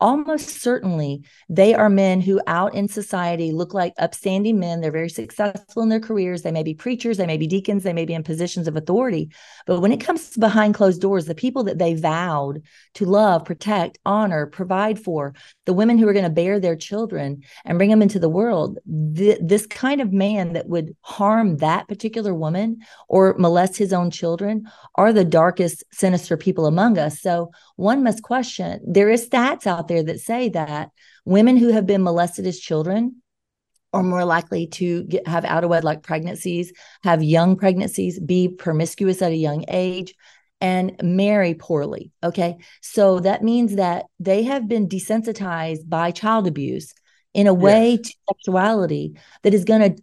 almost certainly they are men who out in society look like upstanding men. They're very successful in their careers. They may be preachers they may be deacons they may be in positions of authority. But when it comes behind closed doors the people that they vowed to love protect honor provide for the women who are going to bear their children and bring them into the world th- this kind of man that would harm that particular woman or molest his own children are the darkest sinister people among us. So one must question there is stats out there that say that women who have been molested as children are more likely to get, have out of wedlock pregnancies, have young pregnancies, be promiscuous at a young age, and marry poorly. Okay. So that means that they have been desensitized by child abuse in a way to sexuality that is going to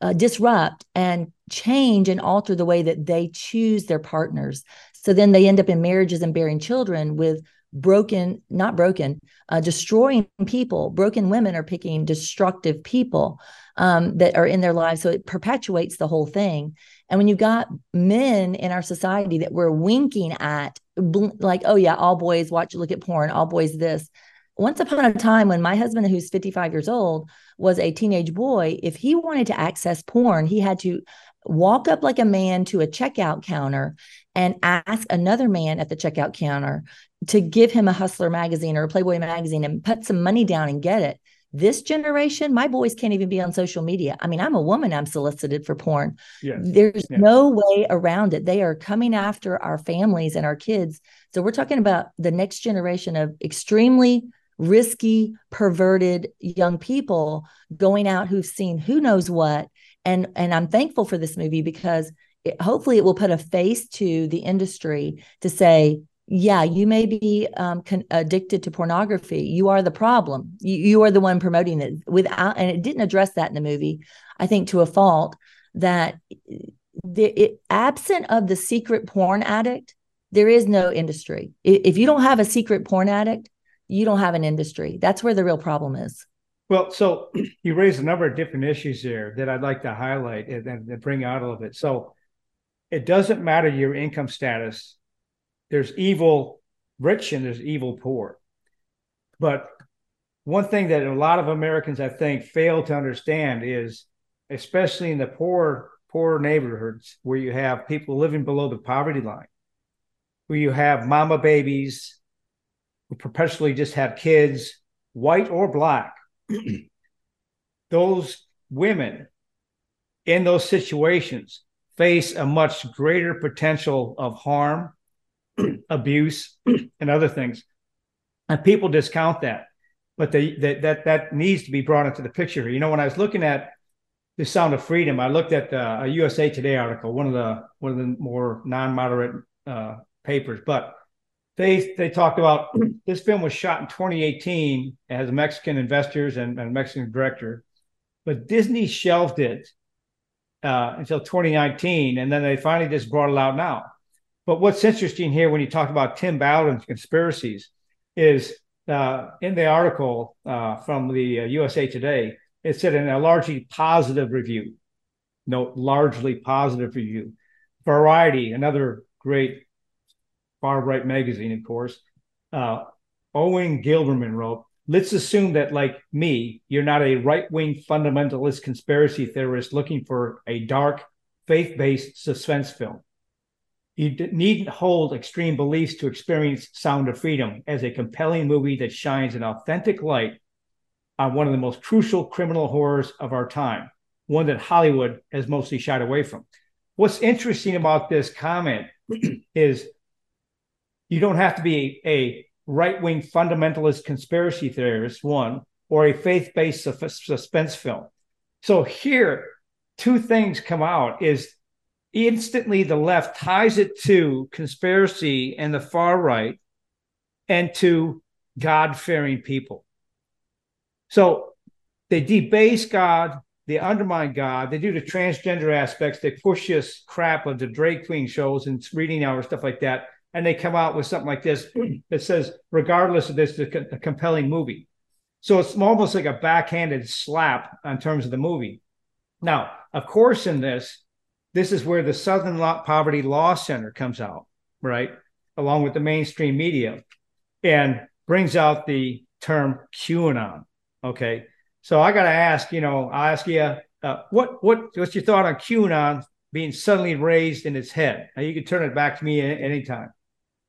uh, disrupt and change and alter the way that they choose their partners. So then they end up in marriages and bearing children with broken, not broken, uh, destroying people. Broken women are picking destructive people um, that are in their lives. So it perpetuates the whole thing. And when you've got men in our society that we're winking at, like, oh, yeah, all boys watch, look at porn, all boys this. Once upon a time, when my husband, who's 55 years old, was a teenage boy, if he wanted to access porn, he had to walk up like a man to a checkout counter and ask another man at the checkout counter to give him a Hustler magazine or a Playboy magazine and put some money down and get it. This generation, my boys can't even be on social media. I mean, I'm a woman, I'm solicited for porn. Yes. There's yes. no way around it. They are coming after our families and our kids. So we're talking about the next generation of extremely risky, perverted young people going out who've seen who knows what. And and I'm thankful for this movie because it, hopefully it will put a face to the industry to say yeah you may be um, con- addicted to pornography. You are the problem. You, you are the one promoting it. Without and it didn't address that in the movie i think to a fault that the it, absent of the secret porn addict there is no industry. If you don't have a secret porn addict you don't have an industry. That's where the real problem is.
Well so you raised a number of different issues there that i'd like to highlight and, and bring out a little bit. So it doesn't matter your income status there's evil rich and there's evil poor. But one thing that a lot of Americans, I think, fail to understand is, especially in the poor, poor neighborhoods where you have people living below the poverty line, where you have mama babies who perpetually just have kids, white or black. those women in those situations face a much greater potential of harm, abuse, and other things. And people discount that, but they, that that that needs to be brought into the picture. You know, when I was looking at the Sound of Freedom, I looked at uh, a USA Today article, one of the one of the more non-moderate uh, papers, but they they talked about this film was shot in 2018 as Mexican investors and, and Mexican director, but Disney shelved it uh, until 2019, and then they finally just brought it out now. But what's interesting here when you talk about Tim Ballard's conspiracies is uh, in the article uh, from the USA uh, Today, it said in a largely positive review, no, largely positive review. Variety, another great far right magazine, of course. Uh, Owen Gleiberman wrote, Let's assume that, like me, you're not a right wing fundamentalist conspiracy theorist looking for a dark, faith based suspense film. You needn't hold extreme beliefs to experience Sound of Freedom as a compelling movie that shines an authentic light on one of the most crucial criminal horrors of our time, one that Hollywood has mostly shied away from. What's interesting about this comment is you don't have to be a, a right wing fundamentalist conspiracy theorist, one, or a faith based suspense film. So here, two things come out is instantly the left ties it to conspiracy and the far right and to God fearing people. So they debase God, they undermine God, they do the transgender aspects, they push this crap of the drag queen shows and reading hours, stuff like that. And they come out with something like this that says, regardless of this, it's a compelling movie. So it's almost like a backhanded slap in terms of the movie. Now, of course, in this, this is where the Southern Poverty Law Center comes out, right? Along with the mainstream media and brings out the term QAnon. Okay. So I got to ask, you know, I ask you, uh, what, what, what's your thought on QAnon being suddenly raised in its head? Now you can turn it back to me at any time.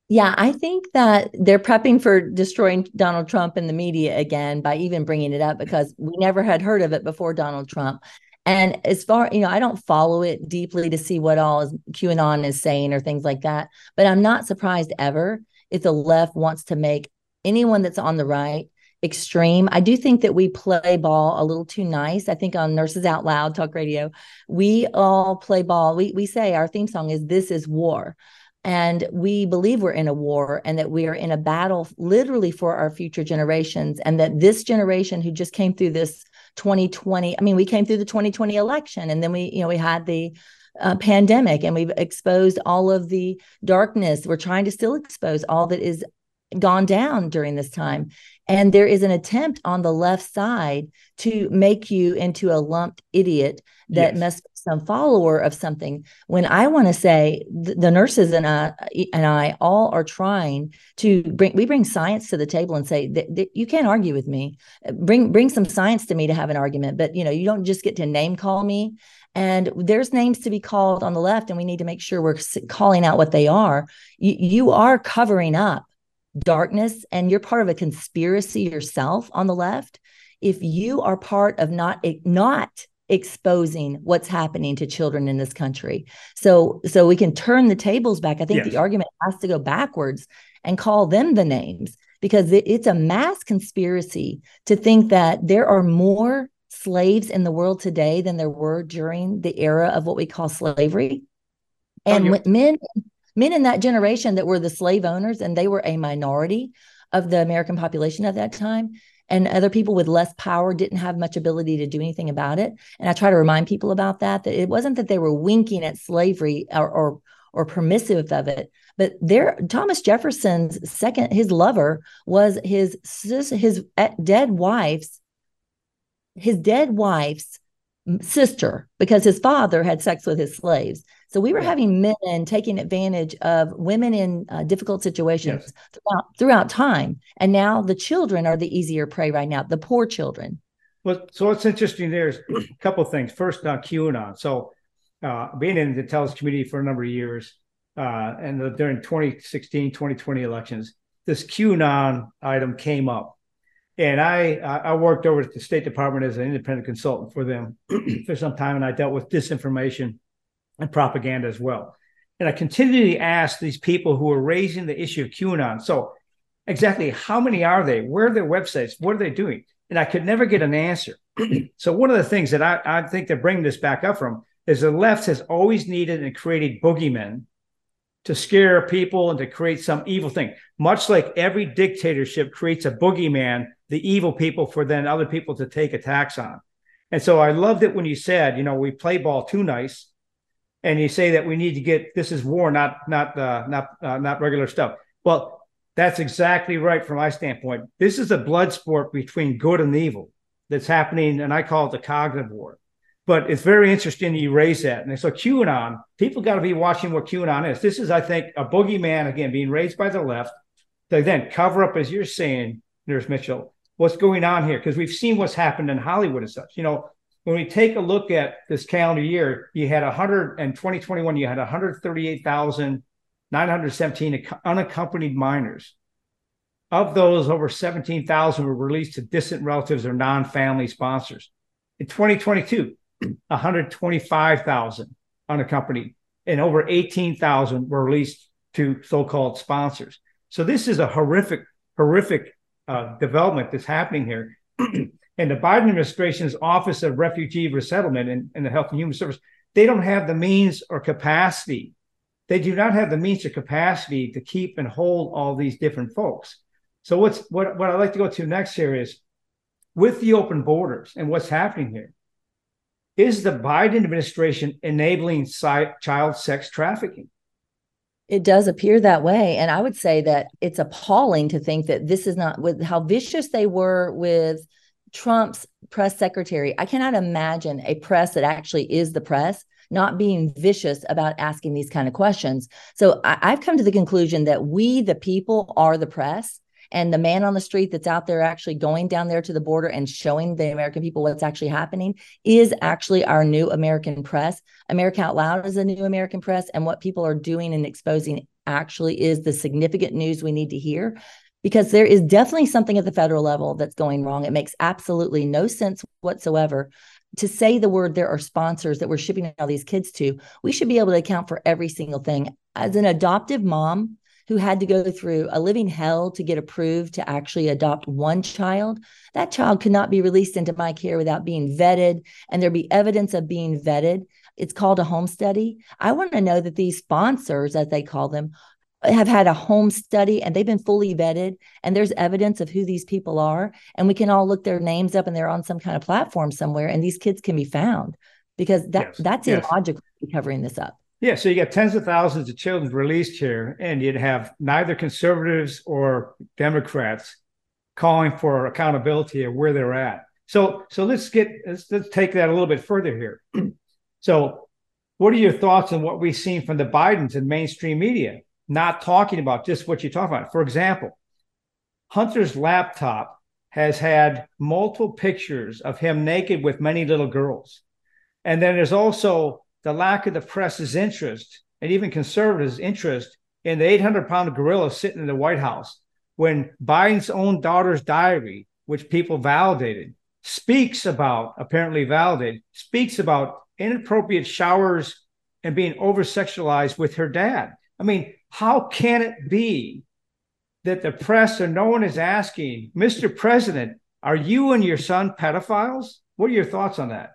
Yeah, I think that they're prepping for destroying Donald Trump in the media again by even bringing it up because we never had heard of it before Donald Trump. And as far, you know, I don't follow it deeply to see what all QAnon is saying or things like that. But I'm not surprised ever if the left wants to make anyone that's on the right extreme. I do think that we play ball a little too nice. I think on Nurses Out Loud Talk Radio, we all play ball. We we say our theme song is "This is War," and we believe we're in a war and that we are in a battle, literally for our future generations, and that this generation who just came through this 2020 i mean we came through the 2020 election and then we you know we had the uh, pandemic and we've exposed all of the darkness. We're trying to still expose all that is gone down during this time and there is an attempt on the left side to make you into a lumped idiot that yes. must be some follower of something. When I want to say the, the nurses and I and I all are trying to bring we bring science to the table and say that, that you can't argue with me. Bring bring some science to me to have an argument, but you know you don't just get to name call me. And there's names to be called on the left, and we need to make sure we're calling out what they are. You, you are covering up darkness and you're part of a conspiracy yourself on the left, if you are part of not eh, not exposing what's happening to children in this country. So so we can turn the tables back. I think yes. the argument has to go backwards and call them the names because it, it's a mass conspiracy to think that there are more slaves in the world today than there were during the era of what we call slavery. Oh, and oh, men men in that generation that were the slave owners and they were a minority of the American population at that time. And other people with less power didn't have much ability to do anything about it. And I try to remind people about that, that it wasn't that they were winking at slavery or, or or permissive of it. But there, Thomas Jefferson's second, his lover was his his eh, dead wife's his dead wife's sister because his father had sex with his slaves. So we were yeah. having men taking advantage of women in uh, difficult situations yes. throughout, throughout time. And now the children are the easier prey right now, the poor children.
Well, so what's interesting there is a couple of things. First, on QAnon. So uh, being in the intelligence community for a number of years, uh, and the, during 2016, 2020 elections, this QAnon item came up. And I I worked over at the State Department as an independent consultant for them for some time, and I dealt with disinformation and propaganda as well. And I continually ask these people who are raising the issue of QAnon. So, exactly how many are they? Where are their websites? What are they doing? And I could never get an answer. so, one of the things that I, I think they're bringing this back up from is the left has always needed and created boogeymen to scare people and to create some evil thing. Much like every dictatorship creates a boogeyman, the evil people for then other people to take attacks on. And so I loved it when you said, you know, we play ball too nice, and you say that we need to get this is war, not not uh, not uh, not regular stuff. Well, that's exactly right from my standpoint. This is a blood sport between good and evil that's happening, and I call it the cognitive war. But it's very interesting you raise that. And so QAnon, people got to be watching what QAnon is. This is, I think, a boogeyman again being raised by the left to then cover up, as you're saying, Nurse Michele, what's going on here because we've seen what's happened in Hollywood and such. You know, when we take a look at this calendar year, you had 100 and 2021, you had 138,917 unaccompanied minors. Of those, over 17,000 were released to distant relatives or non-family sponsors. In 2022, 125,000 unaccompanied, and over 18,000 were released to so-called sponsors. So this is a horrific, horrific uh, development that's happening here. and the Biden administration's Office of Refugee Resettlement and, and the Health and Human Service, they don't have the means or capacity. They do not have the means or capacity to keep and hold all these different folks. So what's what what I'd like to go to next here is with the open borders and what's happening here. Is the Biden administration enabling si- child sex trafficking?
It does appear that way. And I would say that it's appalling to think that this is not with how vicious they were with Trump's press secretary. I cannot imagine a press that actually is the press not being vicious about asking these kind of questions. So I, have come to the conclusion that we, the people, are the press and the man on the street that's out there actually going down there to the border and showing the American people what's actually happening is actually our new American press. America Out Loud is a new American press, and what people are doing and exposing actually is the significant news we need to hear because there is definitely something at the federal level that's going wrong. It makes absolutely no sense whatsoever to say the word there are sponsors that we're shipping all these kids to. We should be able to account for every single thing. As an adoptive mom, who had to go through a living hell to get approved to actually adopt one child, that child could not be released into my care without being vetted and there be evidence of being vetted. It's called a home study. I want to know that these sponsors, as they call them, have had a home study and they've been fully vetted and there's evidence of who these people are and we can all look their names up and they're on some kind of platform somewhere and these kids can be found because that yes. that's yes. illogical covering this up
yeah, so you got tens of thousands of children released here, and you'd have neither conservatives or Democrats calling for accountability of where they're at. So, so let's get let's, let's take that a little bit further here. so, what are your thoughts on what we've seen from the Bidens and mainstream media not talking about just what you talk about? For example, Hunter's laptop has had multiple pictures of him naked with many little girls, and then there's also the lack of the press's interest and even conservatives' interest in the 800 pound gorilla sitting in the White House when Biden's own daughter's diary, which people validated, speaks about, apparently validated, speaks about inappropriate showers and being over sexualized with her dad. I mean, how can it be that the press or no one is asking, Mr. President, are you and your son pedophiles? What are your thoughts on that?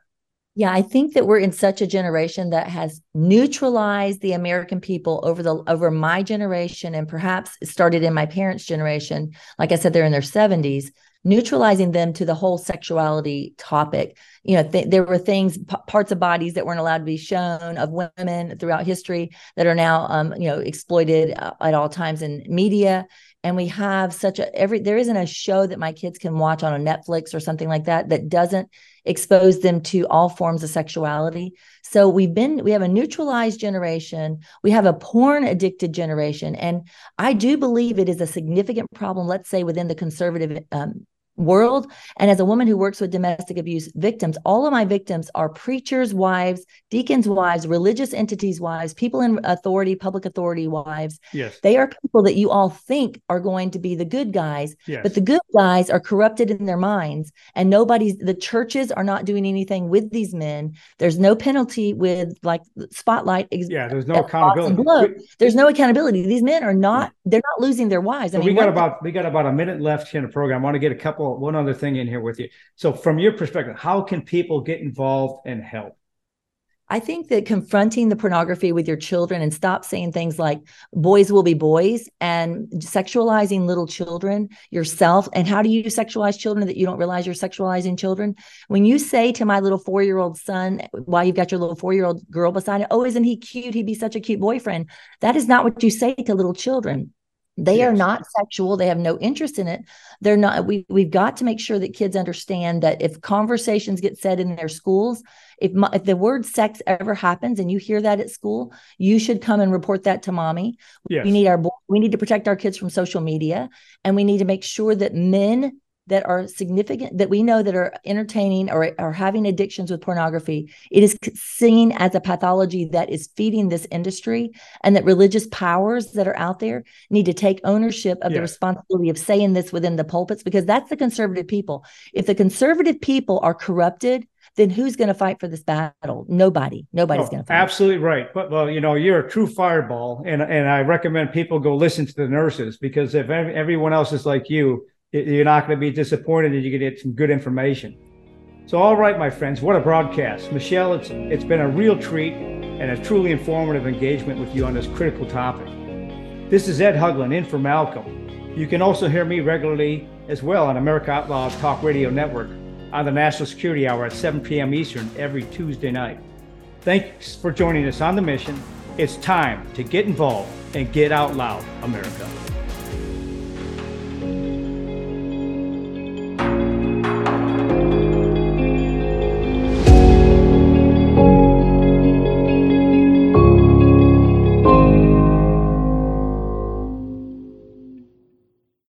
Yeah, I think that we're in such a generation that has neutralized the American people over the over my generation and perhaps started in my parents' generation. Like I said, they're in their 70s, neutralizing them to the whole sexuality topic. You know, th- there were things, p- parts of bodies that weren't allowed to be shown of women throughout history that are now, um, you know, exploited uh, at all times in media and we have such a every there isn't a show that my kids can watch on a Netflix or something like that that doesn't expose them to all forms of sexuality. So we've been we have a neutralized generation, we have a porn addicted generation and I do believe it is a significant problem let's say within the conservative um, world. And as a woman who works with domestic abuse victims, all of my victims are preachers' wives, deacons' wives, religious entities' wives, people in authority, public authority wives.
Yes.
They are people that you all think are going to be the good guys,
Yes.
but the good guys are corrupted in their minds. And nobody's, the churches are not doing anything with these men. There's no penalty with like spotlight. ex-
Yeah, there's no accountability.
There's no accountability. These men are not, they're not losing their wives. I mean,
we got about we got about a minute left here in the program. I want to get a couple one other thing in here with you. So from your perspective, how can people get involved and help?
I think that confronting the pornography with your children and stop saying things like boys will be boys and sexualizing little children yourself. And how do you sexualize children that you don't realize you're sexualizing children? When you say to my little four year old son, while you've got your little four year old girl beside it, oh, isn't he cute? He'd be such a cute boyfriend. That is not what you say to little children. They are not sexual. They have no interest in it. They're not. We we've got to make sure that kids understand that if conversations get said in their schools, if mo- if the word sex ever happens and you hear that at school, you should come and report that to mommy.
Yes.
We need our we need to protect our kids from social media, and we need to make sure that men that are significant that we know that are entertaining or are having addictions with pornography it is seen as a pathology that is feeding this industry and that religious powers that are out there need to take ownership of the responsibility of saying this within the pulpits because that's the conservative people. If the conservative people are corrupted then who's going to fight for this battle? Nobody. Nobody's
Oh,
going to fight.
absolutely right. But well, you know, you're a true fireball, and and I recommend people go listen to the nurses because if everyone else is like you, you're not going to be disappointed, and you get some good information. So, all right, my friends, what a broadcast, Michele. It's it's been a real treat and a truly informative engagement with you on this critical topic. This is Ed Haugland in for Malcolm. You can also hear me regularly as well on America Out Loud Talk Radio Network on the National Security Hour at 7 p.m. Eastern every Tuesday night. Thanks for joining us on the mission. It's time to get involved and get out loud, America.